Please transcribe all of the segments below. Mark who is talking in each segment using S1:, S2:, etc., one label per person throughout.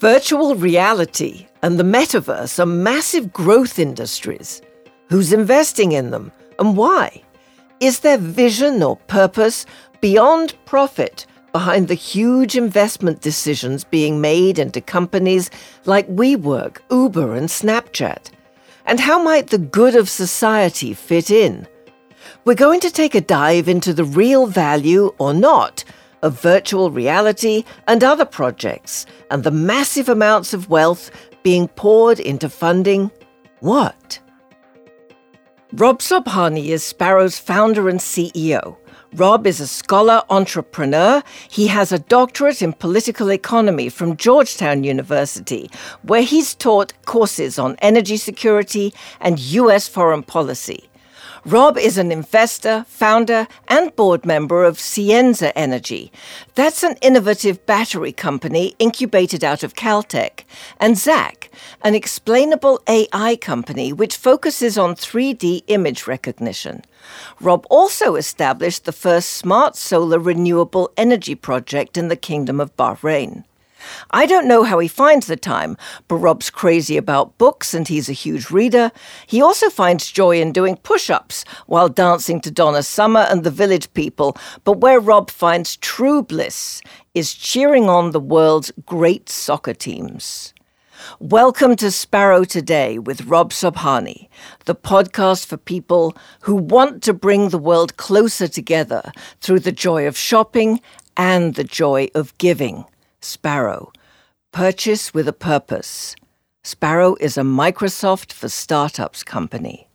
S1: Virtual reality and the metaverse are massive growth industries. Who's investing in them and why? Is there vision or purpose beyond profit behind the huge investment decisions being made into companies like WeWork, Uber, and Snapchat? And how might the good of society fit in? We're going to take a dive into the real value or not of virtual reality and other projects and the massive amounts of wealth being poured into funding what? Rob Sobhani is Sparo's founder and CEO. Rob is a scholar entrepreneur. He has a doctorate in political economy from Georgetown University, where he's taught courses on energy security and U.S. foreign policy. Rob is an investor, founder, and board member of Sienza Energy. That's an innovative battery company incubated out of Caltech. And ZAC, an explainable AI company which focuses on 3D image recognition. Rob also established the first smart solar renewable energy project in the Kingdom of Bahrain. I don't know how he finds the time, but Rob's crazy about books and he's a huge reader. He also finds joy in doing push ups while dancing to Donna Summer and the village people. But where Rob finds true bliss is cheering on the world's great soccer teams. Welcome to Sparo Today with Rob Sobhani, the podcast for people who want to bring the world closer together through the joy of shopping and the joy of giving. Sparo. Purchase with a purpose. Sparo is a Microsoft for Startups company.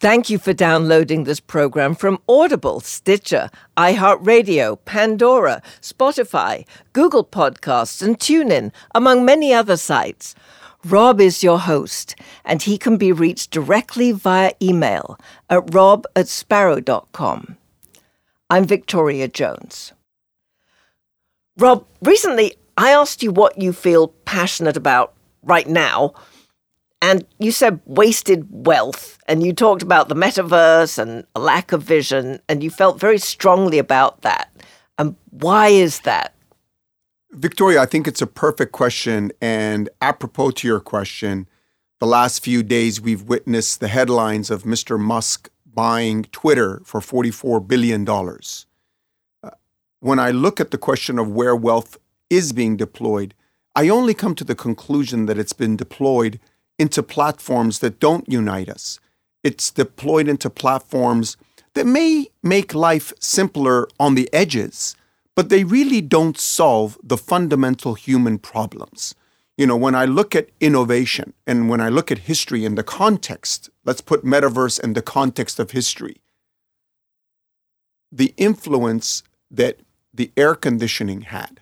S1: Thank you for downloading this program from Audible, Stitcher, iHeartRadio, Pandora, Spotify, Google Podcasts, and TuneIn, among many other sites. Rob is your host, and he can be reached directly via email at rob at sparo.com. I'm Victoria Jones. Rob, recently I asked you what you feel passionate about right now, and you said wasted wealth, and you talked about the metaverse and a lack of vision, and you felt very strongly about that. And why is that?
S2: Victoria, I think it's a perfect question. And apropos to your question, the last few days we've witnessed the headlines of Mr. Musk buying Twitter for $44 billion when I look at the question of where wealth is being deployed, I only come to the conclusion that it's been deployed into platforms that don't unite us. It's deployed into platforms that may make life simpler on the edges, but they really don't solve the fundamental human problems. You know, when I look at innovation and when I look at history in the context, let's put metaverse in the context of history, the influence that the air conditioning had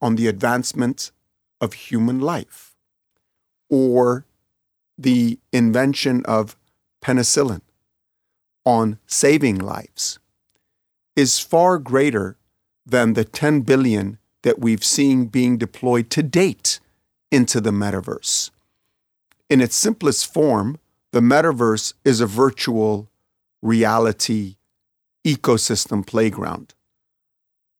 S2: on the advancement of human life, or the invention of penicillin on saving lives, is far greater than the 10 billion that we've seen being deployed to date into the metaverse. In its simplest form, the metaverse is a virtual reality ecosystem playground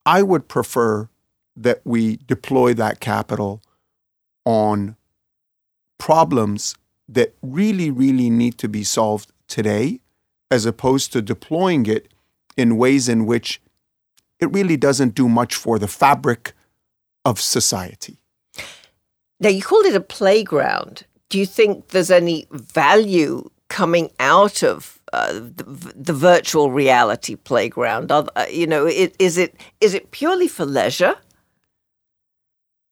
S2: I would prefer that we deploy that capital on problems that really, really need to be solved today, as opposed to deploying it in ways in which it really doesn't do much for the fabric of society.
S1: Now, you called it a playground. Do you think there's any value coming out of uh, the, the, virtual reality playground? Uh, you know, it, is it is it purely for leisure?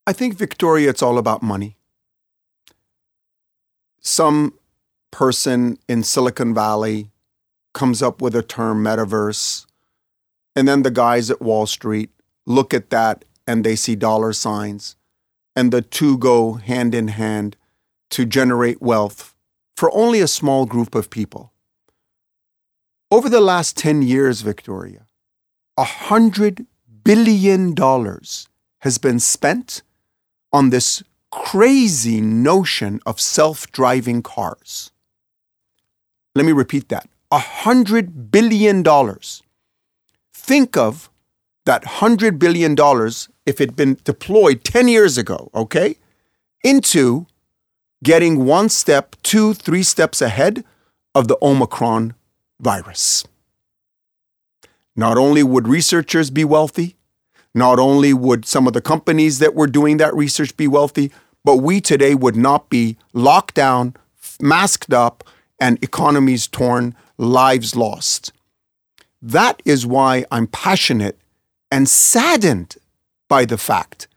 S2: I think Victoria, it's all about money. Some person in Silicon Valley comes up with a term metaverse, and then the guys at Wall Street look at that and they see dollar signs, and the two go hand in hand to generate wealth for only a small group of people. Over the last 10 years, Victoria, $100 billion has been spent on this crazy notion of self driving cars. Let me repeat that $100 billion. Think of that $100 billion if it had been deployed 10 years ago, okay? into getting one step, two, three steps ahead of the Omicron virus. Not only would researchers be wealthy, not only would some of the companies that were doing that research be wealthy, but we today would not be locked down, masked up, and economies torn, lives lost. That is why I'm passionate and saddened by the fact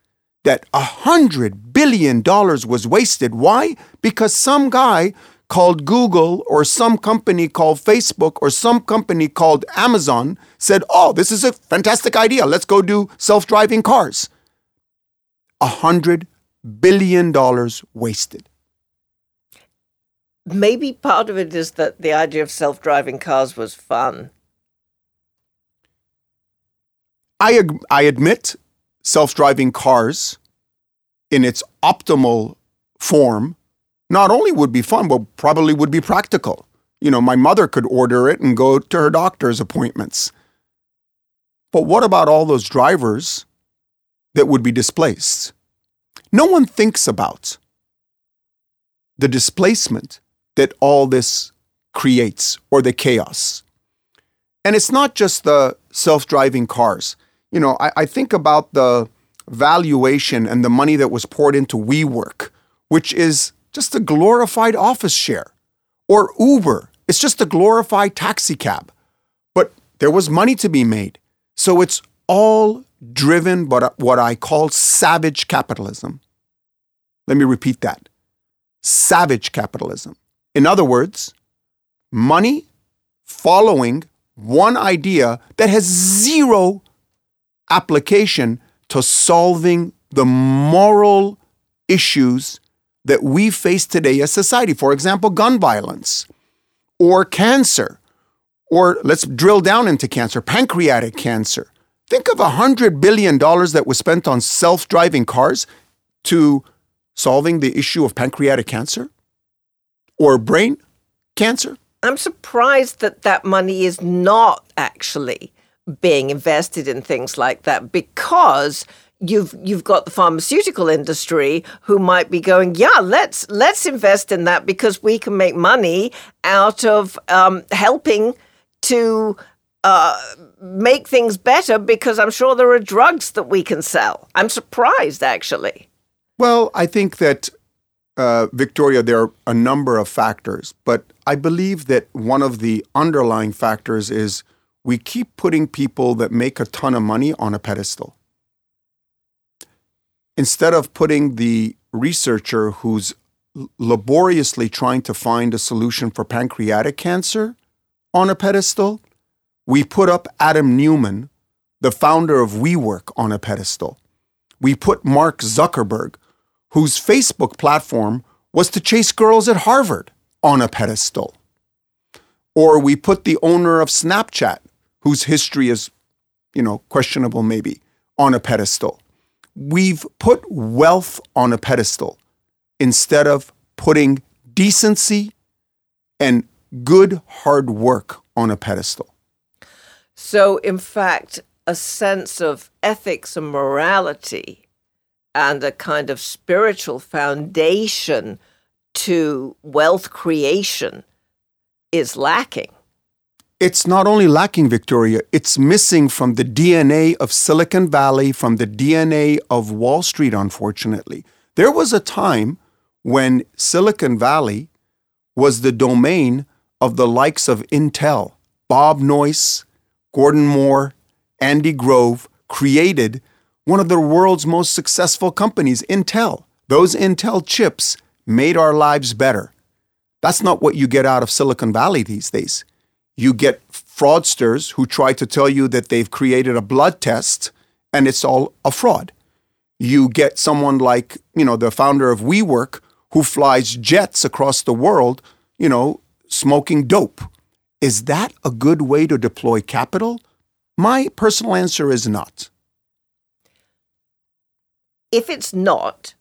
S2: that a hundred billion dollars was wasted. Why? Because some guy called Google or some company called Facebook or some company called Amazon said, Oh, this is a fantastic idea. Let's go do self driving cars. A hundred billion dollars wasted.
S1: Maybe part of it is that the idea of self driving cars was fun.
S2: I, I admit self driving cars in its optimal form not only would be fun, but probably would be practical. You know, my mother could order it and go to her doctor's appointments. But what about all those drivers that would be displaced? No one thinks about the displacement that all this creates or the chaos. And it's not just the self driving cars. You know, I, I, think about the valuation and the money that was poured into WeWork, which is just a glorified office share. Or Uber, it's just a glorified taxi cab. But there was money to be made. So it's all driven by what I call savage capitalism. Let me repeat that savage capitalism. In other words, money following one idea that has zero application to solving the moral issues that we face today as society. For example, gun violence or cancer, or let's drill down into cancer, pancreatic cancer. Think of a $100 billion that was spent on self driving cars to solving the issue of pancreatic cancer or brain cancer.
S1: I'm surprised that that money is not actually being invested in things like that because you've you've got the pharmaceutical industry who might be going, yeah, let's let's invest in that because we can make money out of um, helping to uh, make things better. Because I'm sure there are drugs that we can sell. I'm surprised, actually.
S2: Well, I think that. Uh, Victoria, there are a number of factors, but I believe that one of the underlying factors is we keep putting people that make a ton of money on a pedestal instead of putting the researcher who's laboriously trying to find a solution for pancreatic cancer on a pedestal, we put up Adam Neumann, the founder of WeWork, on a pedestal. We put Mark Zuckerberg, whose Facebook platform was to chase girls at Harvard, on a pedestal. Or we put the owner of Snapchat, whose history is, you know, questionable maybe, on a pedestal we've put wealth on a pedestal instead of putting decency and good hard work on a pedestal.
S1: So, in fact, a sense of ethics and morality and a kind of spiritual foundation to wealth creation is lacking
S2: it's not only lacking, Victoria, it's missing from the DNA of Silicon Valley, from the DNA of Wall Street, unfortunately. There was a time when Silicon Valley was the domain of the likes of Intel. Bob Noyce, Gordon Moore, Andy Grove created one of the world's most successful companies, Intel. Those Intel chips made our lives better. That's not what you get out of Silicon Valley these days you get fraudsters who try to tell you that they've created a blood test and it's all a fraud. You get someone like, you know, the founder of WeWork who flies jets across the world, you know, smoking dope. Is that a good way to deploy capital? My personal answer is not.
S1: If it's not,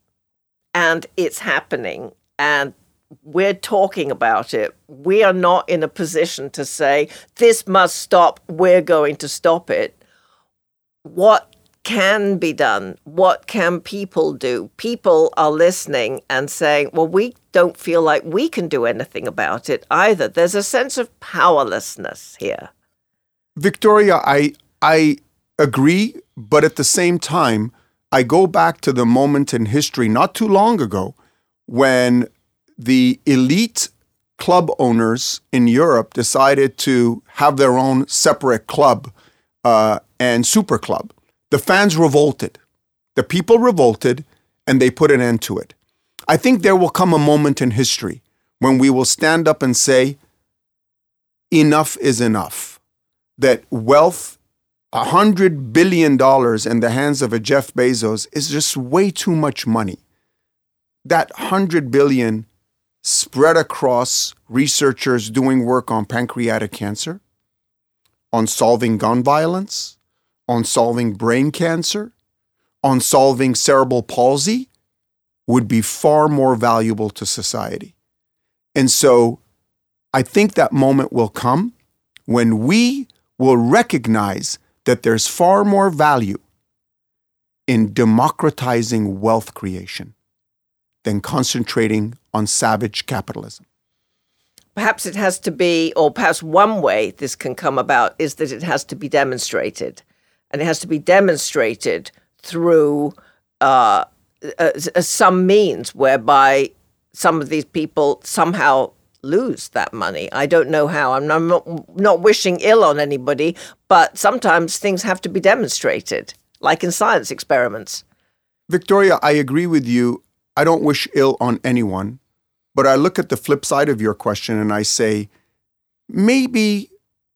S1: and it's happening, and we're talking about it. We are not in a position to say, this must stop, we're going to stop it. What can be done? What can people do? People are listening and saying, well, we don't feel like we can do anything about it either. There's a sense of powerlessness here.
S2: Victoria, I I agree, but at the same time, I go back to the moment in history not too long ago when the elite club owners in Europe decided to have their own separate club uh, and super club. The fans revolted. The people revolted and they put an end to it. I think there will come a moment in history when we will stand up and say, enough is enough. That wealth, a hundred billion dollars in the hands of a Jeff Bezos is just way too much money. That hundred billion spread across researchers doing work on pancreatic cancer, on solving gun violence, on solving brain cancer, on solving cerebral palsy, would be far more valuable to society. And so I think that moment will come when we will recognize that there's far more value in democratizing wealth creation than concentrating on savage capitalism.
S1: Perhaps it has to be, or perhaps one way this can come about is that it has to be demonstrated and it has to be demonstrated through uh, uh, uh, some means whereby some of these people somehow lose that money. I don't know how. I'm not, not wishing ill on anybody, but sometimes things have to be demonstrated, like in science experiments.
S2: Victoria, I agree with you. I don't wish ill on anyone, but I look at the flip side of your question and I say, maybe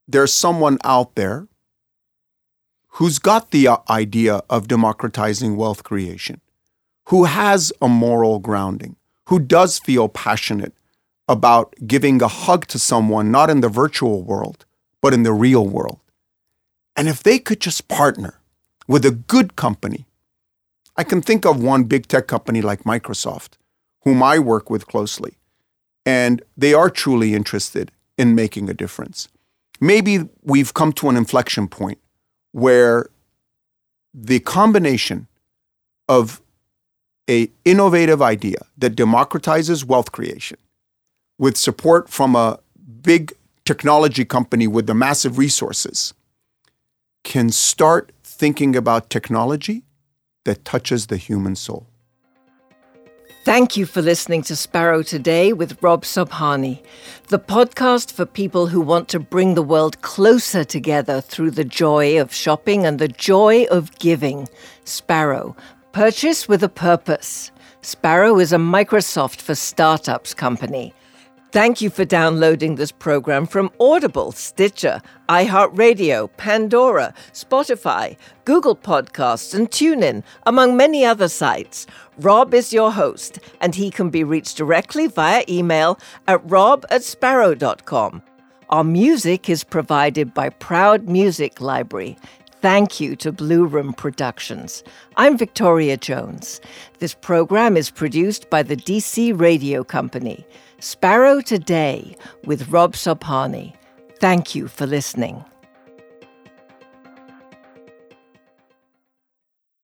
S2: there's someone out there who's got the uh, idea of democratizing wealth creation, who has a moral grounding, who does feel passionate about giving a hug to someone, not in the virtual world, but in the real world. And if they could just partner with a good company, I can think of one big tech company like Microsoft, whom I work with closely, and they are truly interested in making a difference. Maybe we've come to an inflection point where the combination of a innovative idea that democratizes wealth creation with support from a big technology company with the massive resources can start thinking about technology that touches the human soul.
S1: Thank you for listening to Sparo Today with Rob Sobhani, the podcast for people who want to bring the world closer together through the joy of shopping and the joy of giving. Sparo, purchase with a purpose. Sparo is a Microsoft for startups company. Thank you for downloading this program from Audible, Stitcher, iHeartRadio, Pandora, Spotify, Google Podcasts, and TuneIn, among many other sites. Rob is your host, and he can be reached directly via email at rob at sparo.com. Our music is provided by Proud Music Library. Thank you to Blue Room Productions. I'm Victoria Jones. This program is produced by the DC Radio Company. Sparo Today with Rob Sobhani. Thank you for listening.